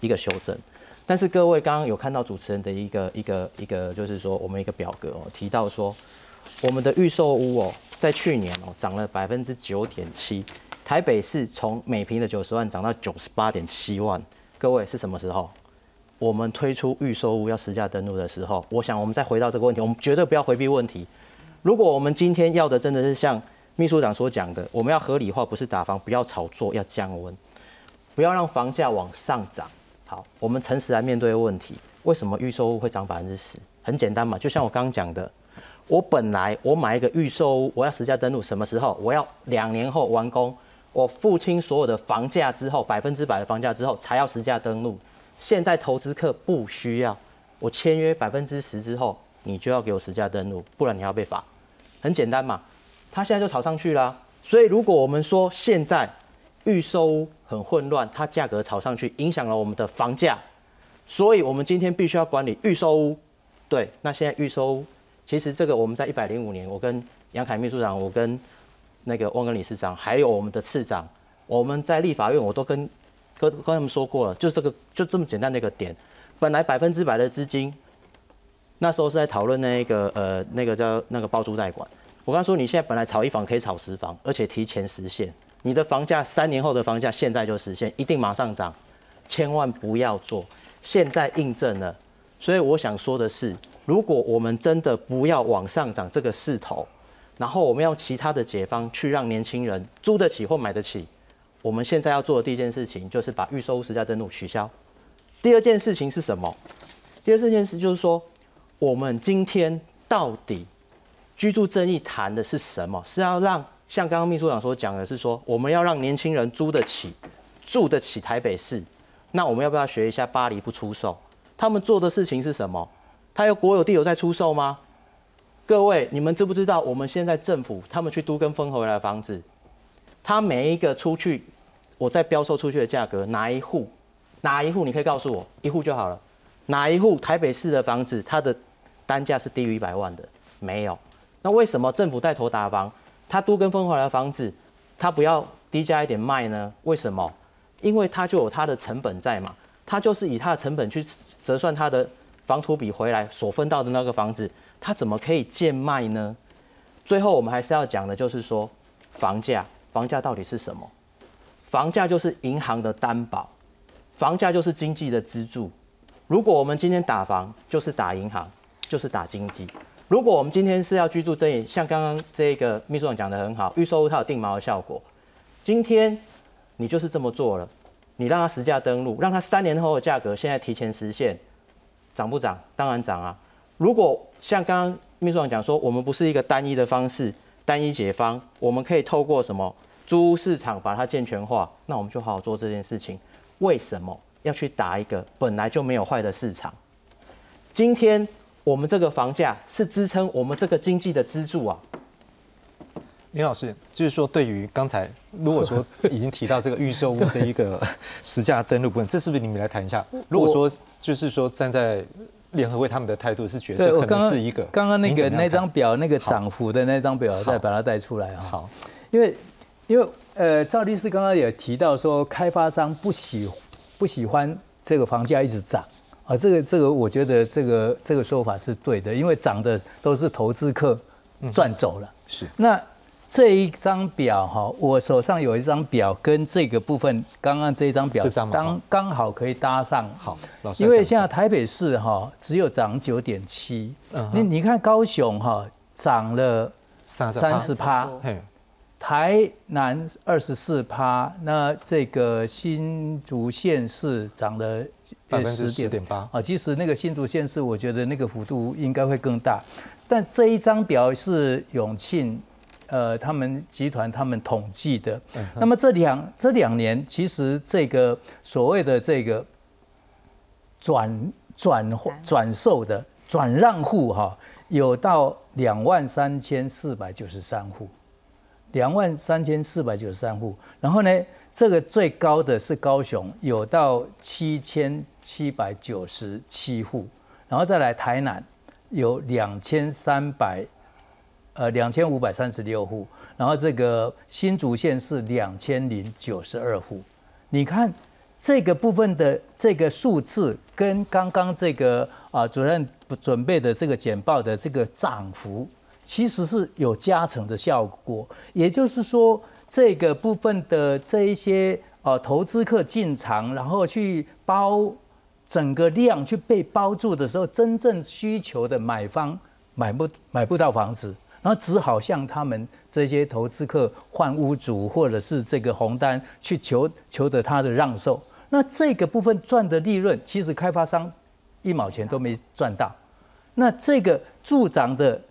一个修正。但是各位刚刚有看到主持人的一个一个一个，就是说我们一个表格哦，提到说我们的预售屋哦，在去年哦涨了百分之九点七。台北市从每平的九十万涨到九十八点七万，各位是什么时候？我们推出预售屋要实价登录的时候，我想我们再回到这个问题，我们绝对不要回避问题。如果我们今天要的真的是像秘书长所讲的，我们要合理化，不是打房，不要炒作，要降温，不要让房价往上涨。好，我们诚实来面对问题。为什么预售屋会涨百分之十？很简单嘛，就像我刚刚讲的，我本来我买一个预售屋，我要实价登录，什么时候？我要两年后完工。我付清所有的房价之后，百分之百的房价之后才要实价登录。现在投资客不需要，我签约百分之十之后，你就要给我实价登录，不然你要被罚。很简单嘛，他现在就炒上去了。所以如果我们说现在预售很混乱，它价格炒上去，影响了我们的房价，所以我们今天必须要管理预售屋。对，那现在预售屋，其实这个我们在一百零五年，我跟杨凯秘书长，我跟。那个汪根理事长，还有我们的次长，我们在立法院我都跟跟跟他们说过了，就这个就这么简单的一个点。本来百分之百的资金，那时候是在讨论那个呃那个叫那个包租代管。我刚说你现在本来炒一房可以炒十房，而且提前实现，你的房价三年后的房价现在就实现，一定马上涨，千万不要做。现在印证了，所以我想说的是，如果我们真的不要往上涨这个势头。然后我们用其他的解方去让年轻人租得起或买得起。我们现在要做的第一件事情就是把预售物实价登录取消。第二件事情是什么？第二件事就是说，我们今天到底居住正义谈的是什么？是要让像刚刚秘书长所讲的是说，我们要让年轻人租得起、住得起台北市。那我们要不要学一下巴黎不出售？他们做的事情是什么？他有国有地有在出售吗？各位，你们知不知道我们现在政府他们去都跟分回来的房子，他每一个出去，我在标售出去的价格，哪一户，哪一户，你可以告诉我，一户就好了，哪一户台北市的房子，它的单价是低于一百万的？没有。那为什么政府带头打房，他都跟分回来的房子，他不要低价一点卖呢？为什么？因为他就有他的成本在嘛，他就是以他的成本去折算他的房土比回来所分到的那个房子。它怎么可以贱卖呢？最后我们还是要讲的，就是说房价，房价到底是什么？房价就是银行的担保，房价就是经济的支柱。如果我们今天打房，就是打银行，就是打经济。如果我们今天是要居住这里，像刚刚这个秘书长讲的很好，预售屋它有定锚的效果。今天你就是这么做了，你让它实价登录，让它三年后的价格现在提前实现，涨不涨？当然涨啊。如果像刚刚秘书长讲说，我们不是一个单一的方式，单一解方，我们可以透过什么租屋市场把它健全化，那我们就好好做这件事情。为什么要去打一个本来就没有坏的市场？今天我们这个房价是支撑我们这个经济的支柱啊。林老师，就是说对于刚才如果说已经提到这个预售屋这一个 [laughs] 实价登录部分，这是不是你们来谈一下？如果说就是说站在联合会他们的态度是觉得可能是一个刚刚那个那张表那个涨幅的那张表，再把它带出来啊。好，因为因为呃赵律师刚刚也提到说，开发商不喜不喜欢这个房价一直涨啊，这个这个我觉得这个这个说法是对的，因为涨的都是投资客赚走了。是那。这一张表哈，我手上有一张表，跟这个部分刚刚这一张表刚刚好可以搭上。好，因为现在台北市哈只有涨九点七，你你看高雄哈涨了三十趴，台南二十四趴，那这个新竹县市涨了百分之十点八啊。其实那个新竹县市，我觉得那个幅度应该会更大，但这一张表是永庆。呃，他们集团他们统计的，那么这两这两年，其实这个所谓的这个转转转售的转让户哈，有到两万三千四百九十三户，两万三千四百九十三户。然后呢，这个最高的是高雄，有到七千七百九十七户，然后再来台南有两千三百。呃，两千五百三十六户，然后这个新竹县是两千零九十二户。你看这个部分的这个数字，跟刚刚这个啊主任准备的这个简报的这个涨幅，其实是有加成的效果。也就是说，这个部分的这一些呃投资客进场，然后去包整个量去被包住的时候，真正需求的买方买不买不到房子。然后只好向他们这些投资客换屋主，或者是这个红单去求求得他的让售。那这个部分赚的利润，其实开发商一毛钱都没赚到。那这个助长的，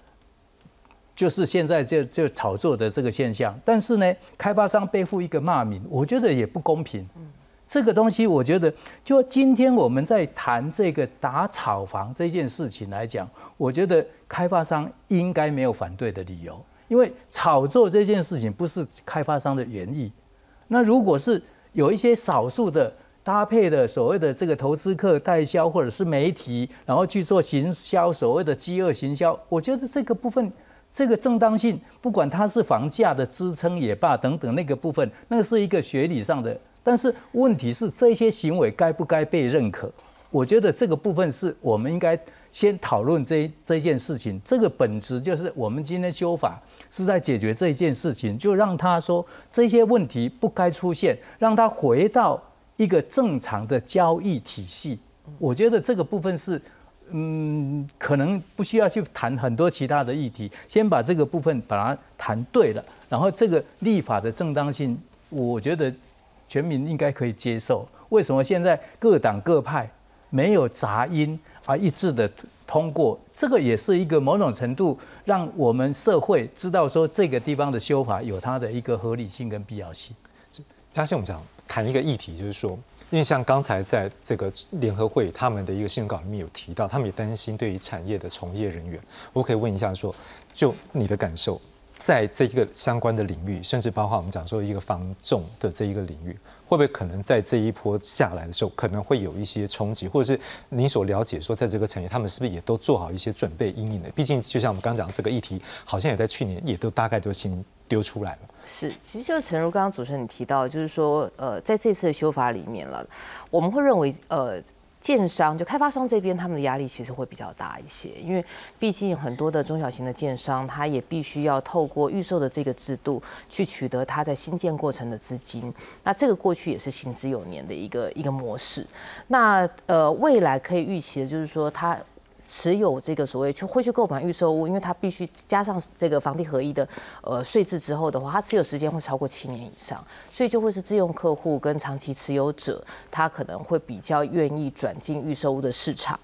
就是现在就就炒作的这个现象。但是呢，开发商背负一个骂名，我觉得也不公平。这个东西，我觉得，就今天我们在谈这个打炒房这件事情来讲，我觉得开发商应该没有反对的理由，因为炒作这件事情不是开发商的原意。那如果是有一些少数的搭配的所谓的这个投资客代销或者是媒体，然后去做行销，所谓的饥饿行销，我觉得这个部分，这个正当性，不管它是房价的支撑也罢等等那个部分，那个是一个学理上的。但是问题是，这些行为该不该被认可？我觉得这个部分是我们应该先讨论这这件事情。这个本质就是我们今天修法是在解决这一件事情，就让他说这些问题不该出现，让他回到一个正常的交易体系。我觉得这个部分是，嗯，可能不需要去谈很多其他的议题，先把这个部分把它谈对了，然后这个立法的正当性，我觉得。全民应该可以接受。为什么现在各党各派没有杂音而一致的通过？这个也是一个某种程度让我们社会知道说这个地方的修法有它的一个合理性跟必要性。嘉信，我们讲谈一个议题，就是说，因为像刚才在这个联合会他们的一个新闻稿里面有提到，他们也担心对于产业的从业人员，我可以问一下说，就你的感受，在这一个相关的领域，甚至包括我们讲说一个防重的这一个领域。会不会可能在这一波下来的时候，可能会有一些冲击，或者是你所了解说，在这个产业，他们是不是也都做好一些准备应应的？毕竟，就像我们刚刚讲这个议题，好像也在去年也都大概都先丢出来了。是，其实就诚如刚刚主持人你提到，就是说，呃，在这次的修法里面了，我们会认为，呃。建商就开发商这边，他们的压力其实会比较大一些，因为毕竟很多的中小型的建商，他也必须要透过预售的这个制度去取得他在新建过程的资金。那这个过去也是行之有年的一个一个模式。那呃，未来可以预期的就是说，他。持有这个所谓去会去购买预售屋，因为它必须加上这个房地合一的呃税制之后的话，它持有时间会超过七年以上，所以就会是自用客户跟长期持有者，他可能会比较愿意转进预售屋的市场。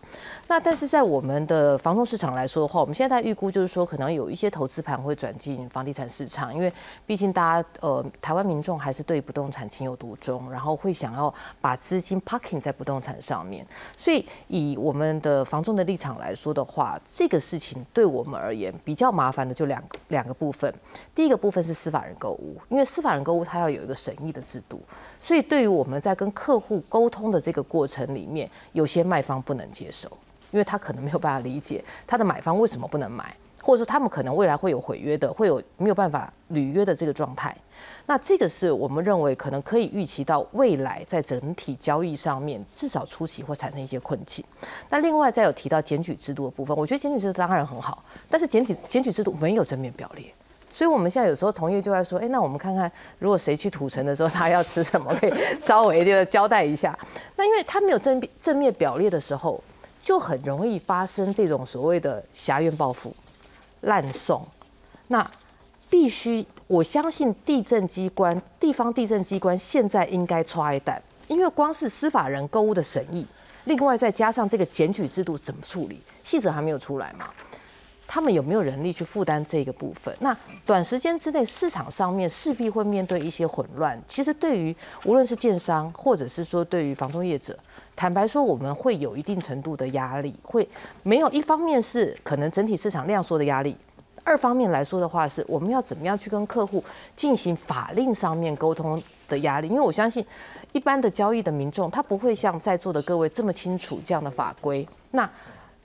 那但是在我们的房仲市场来说的话，我们现在预估就是说，可能有一些投资盘会转进房地产市场，因为毕竟大家呃台湾民众还是对不动产情有独钟，然后会想要把资金 parking 在不动产上面，所以以我们的房仲的立场。来说的话，这个事情对我们而言比较麻烦的就两个两个部分。第一个部分是司法人购物，因为司法人购物它要有一个审议的制度，所以对于我们在跟客户沟通的这个过程里面，有些卖方不能接受，因为他可能没有办法理解他的买方为什么不能买。或者说他们可能未来会有毁约的，会有没有办法履约的这个状态，那这个是我们认为可能可以预期到未来在整体交易上面至少初期会产生一些困境。那另外再有提到检举制度的部分，我觉得检举制度当然很好，但是检举检举制度没有正面表列，所以我们现在有时候同业就在说，哎，那我们看看如果谁去土城的时候他要吃什么，可以稍微就交代一下。那因为他没有正正面表列的时候，就很容易发生这种所谓的狭怨报复。烂送，那必须我相信地震机关、地方地震机关现在应该抓一单，因为光是司法人购物的审议，另外再加上这个检举制度怎么处理，细则还没有出来嘛？他们有没有人力去负担这个部分？那短时间之内市场上面势必会面对一些混乱。其实对于无论是建商，或者是说对于房中业者，坦白说，我们会有一定程度的压力，会没有一方面是可能整体市场量缩的压力，二方面来说的话，是我们要怎么样去跟客户进行法令上面沟通的压力。因为我相信一般的交易的民众，他不会像在座的各位这么清楚这样的法规。那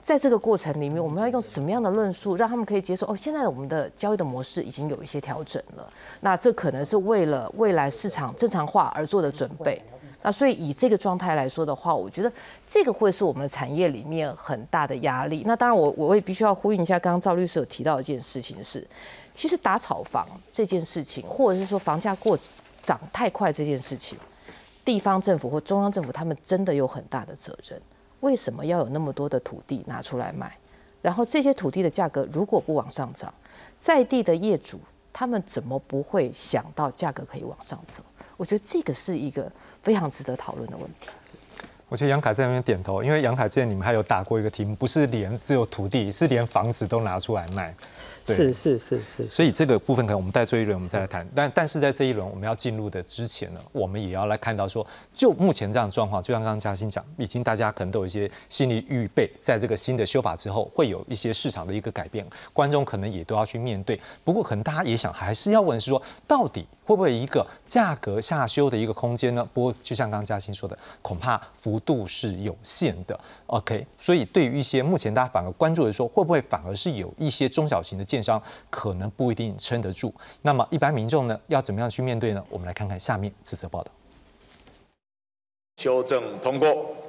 在这个过程里面，我们要用什么样的论述让他们可以接受？哦，现在的我们的交易的模式已经有一些调整了，那这可能是为了未来市场正常化而做的准备。那所以以这个状态来说的话，我觉得这个会是我们产业里面很大的压力。那当然，我我也必须要呼应一下，刚刚赵律师有提到一件事情是，其实打炒房这件事情，或者是说房价过涨太快这件事情，地方政府或中央政府他们真的有很大的责任。为什么要有那么多的土地拿出来卖？然后这些土地的价格如果不往上涨，在地的业主他们怎么不会想到价格可以往上走？我觉得这个是一个非常值得讨论的问题。我觉得杨凯在那边点头，因为杨凯之前你们还有打过一个题目，不是连只有土地，是连房子都拿出来卖。是是是是，所以这个部分可能我们在这一轮我们再来谈，但但是在这一轮我们要进入的之前呢，我们也要来看到说，就目前这样的状况，就像刚刚嘉欣讲，已经大家可能都有一些心理预备，在这个新的修法之后，会有一些市场的一个改变，观众可能也都要去面对。不过可能大家也想还是要问是说，到底会不会一个价格下修的一个空间呢？不过就像刚嘉欣说的，恐怕幅度是有限的。OK，所以对于一些目前大家反而关注的说，会不会反而是有一些中小型的建商可能不一定撑得住，那么一般民众呢要怎么样去面对呢？我们来看看下面这则报道。修正通过。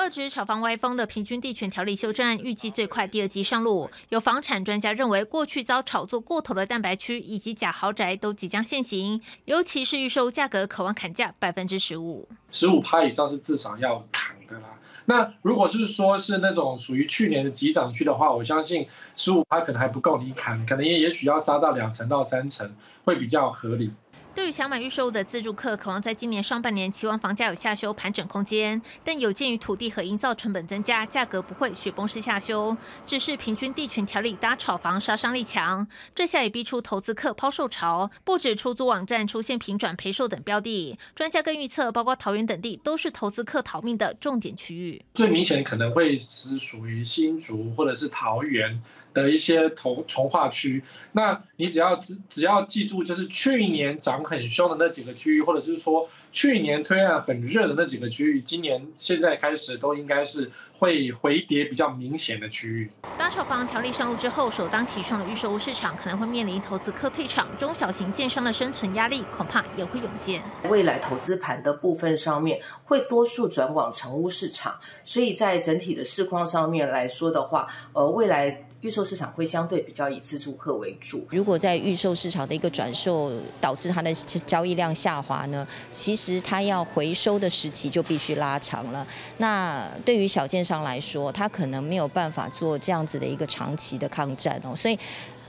遏制炒房歪风的平均地权条例修正案预计最快第二季上路。有房产专家认为，过去遭炒作过头的蛋白区以及假豪宅都即将现行，尤其是预售价格渴望砍价百分之十五，十五趴以上是至少要砍的啦。那如果是说是那种属于去年的急涨区的话，我相信十五趴可能还不够你砍，可能也也许要杀到两成到三成会比较合理。对于想买预售的自住客，渴望在今年上半年期望房价有下修盘整空间，但有鉴于土地和营造成本增加，价格不会雪崩式下修，只是平均地权条例搭炒房杀伤力强，这下也逼出投资客抛售潮，不止出租网站出现平转赔售等标的，专家更预测，包括桃园等地都是投资客逃命的重点区域。最明显可能会是属于新竹或者是桃园。的一些同从化区，那你只要只只要记住，就是去年涨很凶的那几个区域，或者是说去年推案很热的那几个区域，今年现在开始都应该是会回跌比较明显的区域。当炒房条例上路之后，首当其冲的预售屋市场可能会面临投资客退场，中小型建商的生存压力恐怕也会涌现。未来投资盘的部分上面会多数转往成屋市场，所以在整体的市况上面来说的话，呃，未来。预售市场会相对比较以自住客为主。如果在预售市场的一个转售导致它的交易量下滑呢，其实它要回收的时期就必须拉长了。那对于小建商来说，他可能没有办法做这样子的一个长期的抗战哦，所以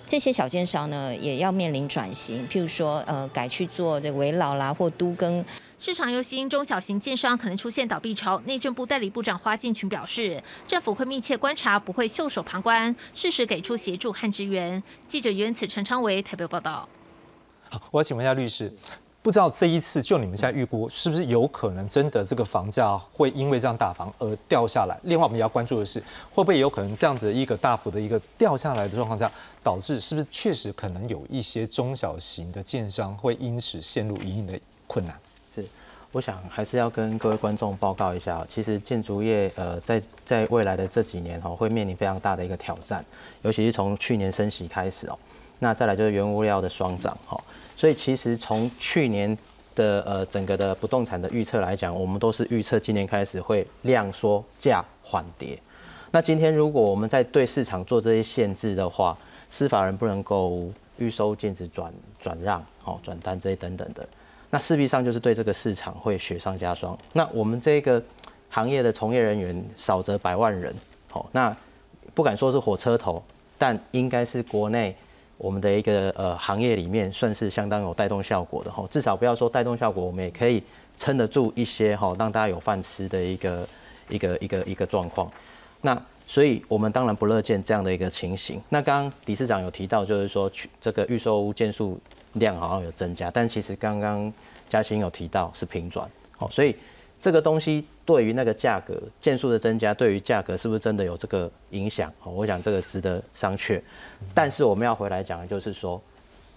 这些小建商呢也要面临转型，譬如说呃改去做这围老啦或都更。市场忧心中小型建商可能出现倒闭潮，内政部代理部长花敬群表示，政府会密切观察，不会袖手旁观，适时给出协助和支援。记者袁此陈昌维台北报道。我要请问一下律师，不知道这一次就你们现在预估，是不是有可能真的这个房价会因为这样打房而掉下来？另外，我们也要关注的是，会不会有可能这样子一个大幅的一个掉下来的状况下，导致是不是确实可能有一些中小型的建商会因此陷入一定的困难？我想还是要跟各位观众报告一下，其实建筑业呃在在未来的这几年哈会面临非常大的一个挑战，尤其是从去年升息开始哦，那再来就是原物料的双涨哈，所以其实从去年的呃整个的不动产的预测来讲，我们都是预测今年开始会量缩价缓跌。那今天如果我们在对市场做这些限制的话，司法人不能够预收禁止转转让哦转单这些等等的。那势必上就是对这个市场会雪上加霜。那我们这个行业的从业人员少则百万人，好，那不敢说是火车头，但应该是国内我们的一个呃行业里面算是相当有带动效果的哈。至少不要说带动效果，我们也可以撑得住一些哈，让大家有饭吃的一个一个一个一个状况。那所以我们当然不乐见这样的一个情形。那刚刚理事长有提到，就是说去这个预售屋件数。量好像有增加，但其实刚刚嘉欣有提到是平转，哦，所以这个东西对于那个价格件数的增加，对于价格是不是真的有这个影响？哦，我想这个值得商榷。但是我们要回来讲的就是说，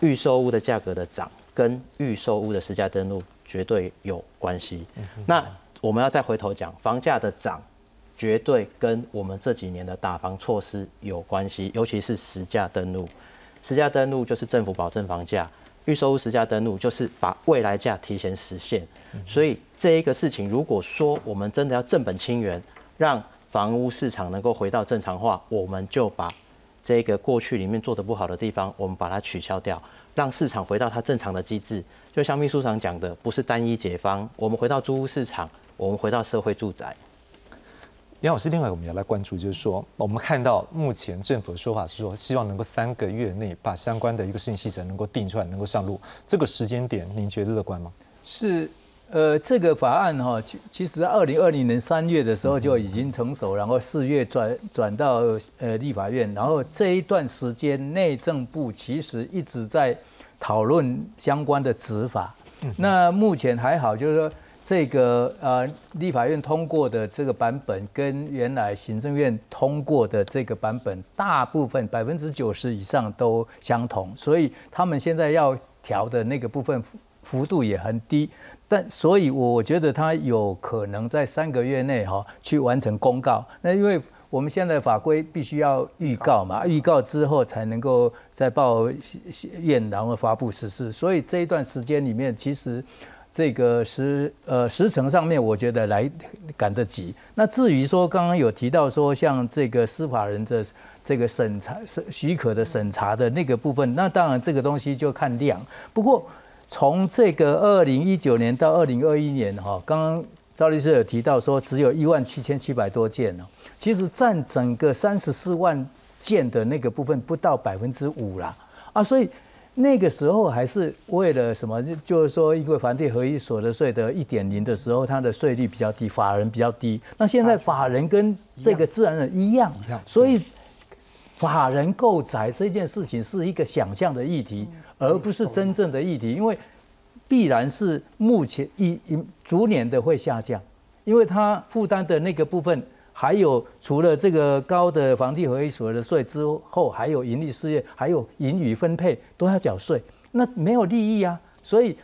预售屋的价格的涨跟预售屋的实价登录绝对有关系。那我们要再回头讲，房价的涨绝对跟我们这几年的打房措施有关系，尤其是实价登录。实价登录就是政府保证房价。预售屋实价登录就是把未来价提前实现，所以这一个事情，如果说我们真的要正本清源，让房屋市场能够回到正常化，我们就把这个过去里面做的不好的地方，我们把它取消掉，让市场回到它正常的机制。就像秘书长讲的，不是单一解方，我们回到租屋市场，我们回到社会住宅。杨老师，另外我们也来关注，就是说，我们看到目前政府的说法是说，希望能够三个月内把相关的一个信息程能够定出来，能够上路。这个时间点，您觉得乐观吗？是，呃，这个法案哈，其其实二零二零年三月的时候就已经成熟，然后四月转转到呃立法院，然后这一段时间内政部其实一直在讨论相关的执法。那目前还好，就是说。这个呃，立法院通过的这个版本跟原来行政院通过的这个版本，大部分百分之九十以上都相同，所以他们现在要调的那个部分幅度也很低，但所以我觉得他有可能在三个月内哈去完成公告。那因为我们现在法规必须要预告嘛，预告之后才能够再报院，然后发布实施，所以这一段时间里面其实。这个时呃时程上面，我觉得来赶得及。那至于说刚刚有提到说，像这个司法人的这个审查、审许可的审查的那个部分，那当然这个东西就看量。不过从这个二零一九年到二零二一年哈，刚刚赵律师有提到说，只有一万七千七百多件呢，其实占整个三十四万件的那个部分不到百分之五啦啊，所以。那个时候还是为了什么？就是说，因为房地合一所得税的一点零的时候，它的税率比较低，法人比较低。那现在法人跟这个自然人一样，所以法人购宅这件事情是一个想象的议题，而不是真正的议题，因为必然是目前一一逐年的会下降，因为它负担的那个部分。还有除了这个高的房地合一所得税之后，还有盈利事业，还有盈余分配都要缴税，那没有利益啊。所以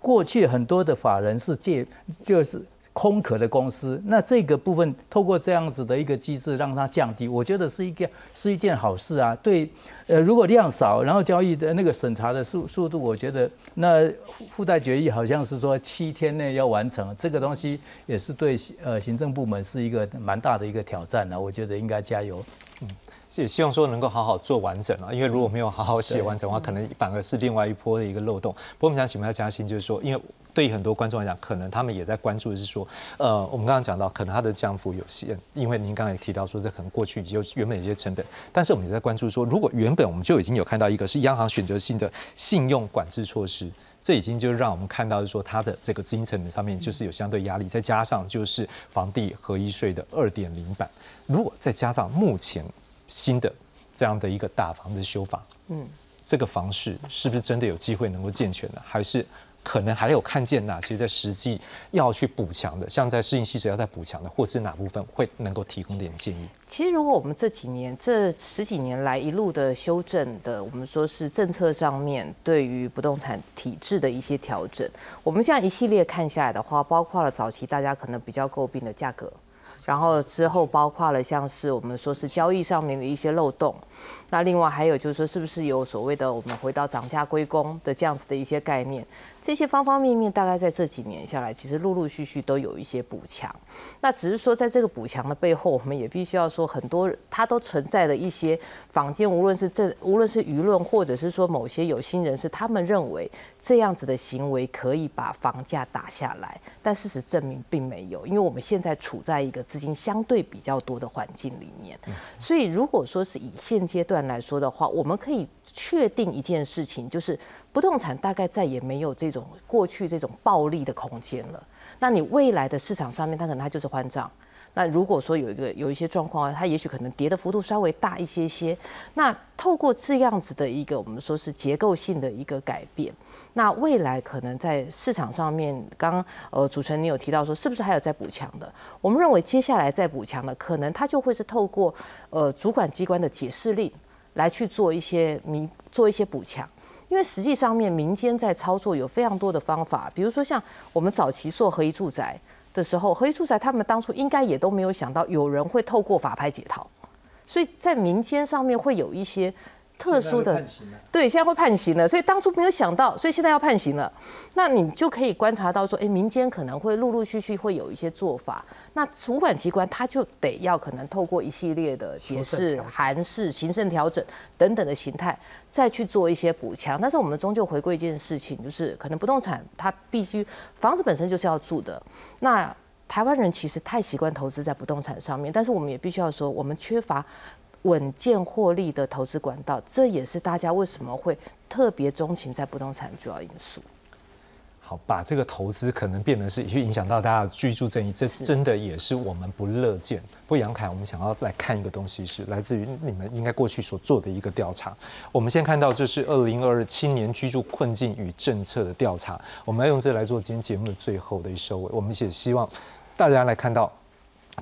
过去很多的法人是借就是。空壳的公司，那这个部分透过这样子的一个机制让它降低，我觉得是一个是一件好事啊。对，呃，如果量少，然后交易的那个审查的速速度，我觉得那附带决议好像是说七天内要完成，这个东西也是对呃行政部门是一个蛮大的一个挑战呢。我觉得应该加油。嗯，也希望说能够好好做完整啊，因为如果没有好好写完整的话，可能反而是另外一波的一个漏洞。不过我们想请问一下嘉欣，就是说，因为。对于很多观众来讲，可能他们也在关注的是说，呃，我们刚刚讲到，可能它的降幅有限，因为您刚才也提到说，这可能过去有原本有些成本，但是我们也在关注说，如果原本我们就已经有看到一个是央行选择性的信用管制措施，这已经就让我们看到是说，它的这个资金成本上面就是有相对压力，再加上就是房地合一税的二点零版，如果再加上目前新的这样的一个大房的修法，嗯，这个房市是不是真的有机会能够健全呢？还是？可能还有看见哪些在实际要去补强的，像在适应细则要再补强的，或是哪部分会能够提供点建议？其实，如果我们这几年这十几年来一路的修正的，我们说是政策上面对于不动产体制的一些调整，我们现在一系列看下来的话，包括了早期大家可能比较诟病的价格。然后之后包括了像是我们说是交易上面的一些漏洞，那另外还有就是说是不是有所谓的我们回到涨价归公的这样子的一些概念，这些方方面面大概在这几年下来，其实陆陆续续都有一些补强。那只是说在这个补强的背后，我们也必须要说很多它都存在的一些坊间，无论是这无论是舆论或者是说某些有心人士，他们认为这样子的行为可以把房价打下来，但事实证明并没有，因为我们现在处在一个资金相对比较多的环境里面，所以如果说是以现阶段来说的话，我们可以确定一件事情，就是不动产大概再也没有这种过去这种暴利的空间了。那你未来的市场上面，它可能它就是换账。那如果说有一个有一些状况，它也许可能跌的幅度稍微大一些些。那透过这样子的一个我们说是结构性的一个改变，那未来可能在市场上面，刚呃主持人你有提到说是不是还有在补强的？我们认为接下来再补强的，可能它就会是透过呃主管机关的解释令来去做一些弥做一些补强，因为实际上面民间在操作有非常多的方法，比如说像我们早期做合一住宅。的时候，何一住宅他们当初应该也都没有想到有人会透过法拍解套，所以在民间上面会有一些。特殊的对，现在会判刑了，所以当初没有想到，所以现在要判刑了。那你就可以观察到说，哎，民间可能会陆陆续续会有一些做法。那主管机关他就得要可能透过一系列的解释、函释、行政调整等等的形态，再去做一些补强。但是我们终究回归一件事情，就是可能不动产它必须房子本身就是要住的。那台湾人其实太习惯投资在不动产上面，但是我们也必须要说，我们缺乏。稳健获利的投资管道，这也是大家为什么会特别钟情在不动产主要因素。好，把这个投资可能变得是去影响到大家的居住正义，这真的也是我们不乐见。不过杨凯，我们想要来看一个东西，是来自于你们应该过去所做的一个调查。我们先看到这是二零二二青年居住困境与政策的调查，我们要用这来做今天节目的最后的一收尾。我们也希望大家来看到。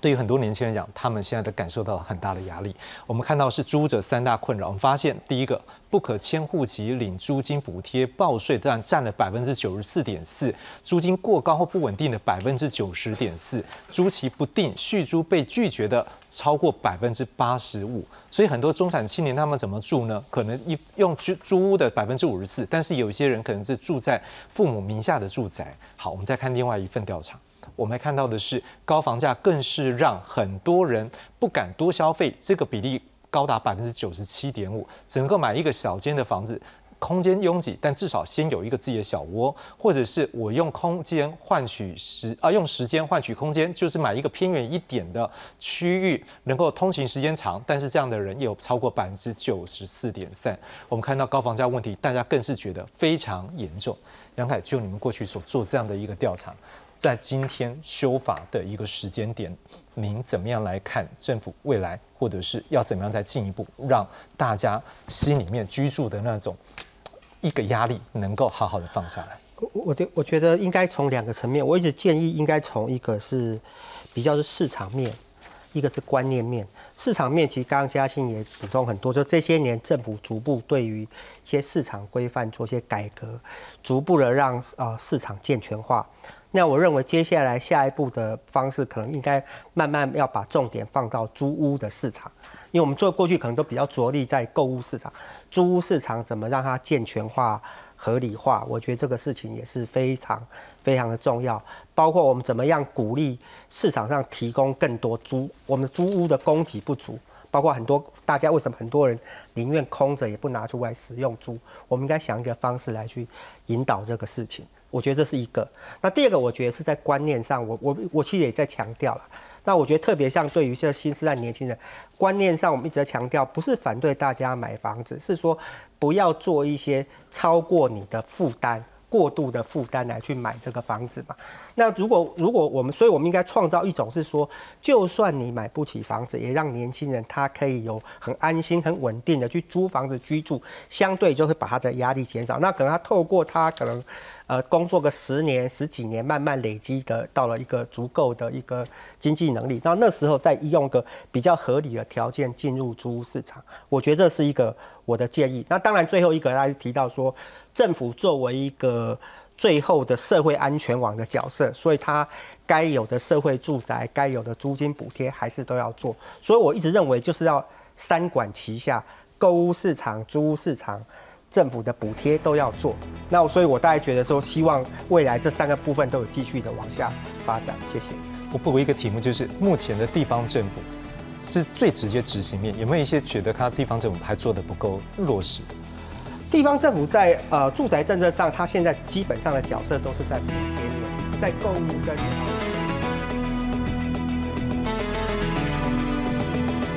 对于很多年轻人讲，他们现在都感受到了很大的压力。我们看到是租者三大困扰。我们发现，第一个不可迁户籍领租金补贴报税，占占了百分之九十四点四；租金过高或不稳定的百分之九十点四；租期不定续租被拒绝的超过百分之八十五。所以很多中产青年他们怎么住呢？可能一用租租屋的百分之五十四，但是有些人可能是住在父母名下的住宅。好，我们再看另外一份调查。我们看到的是高房价，更是让很多人不敢多消费，这个比例高达百分之九十七点五。整个买一个小间的房子，空间拥挤，但至少先有一个自己的小窝，或者是我用空间换取时啊，用时间换取空间，就是买一个偏远一点的区域，能够通勤时间长，但是这样的人有超过百分之九十四点三。我们看到高房价问题，大家更是觉得非常严重。杨凯，就你们过去所做这样的一个调查，在今天修法的一个时间点，您怎么样来看政府未来，或者是要怎么样再进一步让大家心里面居住的那种一个压力能够好好的放下来？我我我觉得应该从两个层面，我一直建议应该从一个是比较是市场面，一个是观念面。市场面其实刚刚嘉兴也补充很多，就这些年政府逐步对于一些市场规范做些改革，逐步的让呃市场健全化。那我认为接下来下一步的方式，可能应该慢慢要把重点放到租屋的市场，因为我们做过去可能都比较着力在购物市场，租屋市场怎么让它健全化。合理化，我觉得这个事情也是非常非常的重要。包括我们怎么样鼓励市场上提供更多租，我们的租屋的供给不足，包括很多大家为什么很多人宁愿空着也不拿出来使用租，我们应该想一个方式来去引导这个事情。我觉得这是一个。那第二个，我觉得是在观念上，我我我其实也在强调了。那我觉得特别像对于一些新时代年轻人观念上，我们一直在强调，不是反对大家买房子，是说不要做一些超过你的负担。过度的负担来去买这个房子嘛？那如果如果我们，所以我们应该创造一种是说，就算你买不起房子，也让年轻人他可以有很安心、很稳定的去租房子居住，相对就会把他的压力减少。那可能他透过他可能呃工作个十年、十几年，慢慢累积的到了一个足够的一个经济能力，那那时候再用个比较合理的条件进入租屋市场，我觉得这是一个我的建议。那当然最后一个他是提到说。政府作为一个最后的社会安全网的角色，所以它该有的社会住宅、该有的租金补贴还是都要做。所以我一直认为，就是要三管齐下，购物市场、租屋市场、政府的补贴都要做。那所以，我大概觉得说，希望未来这三个部分都有继续的往下发展。谢谢。我布一个题目，就是目前的地方政府是最直接执行面，有没有一些觉得他地方政府还做的不够落实？地方政府在呃住宅政策上，它现在基本上的角色都是在补贴，在购物跟。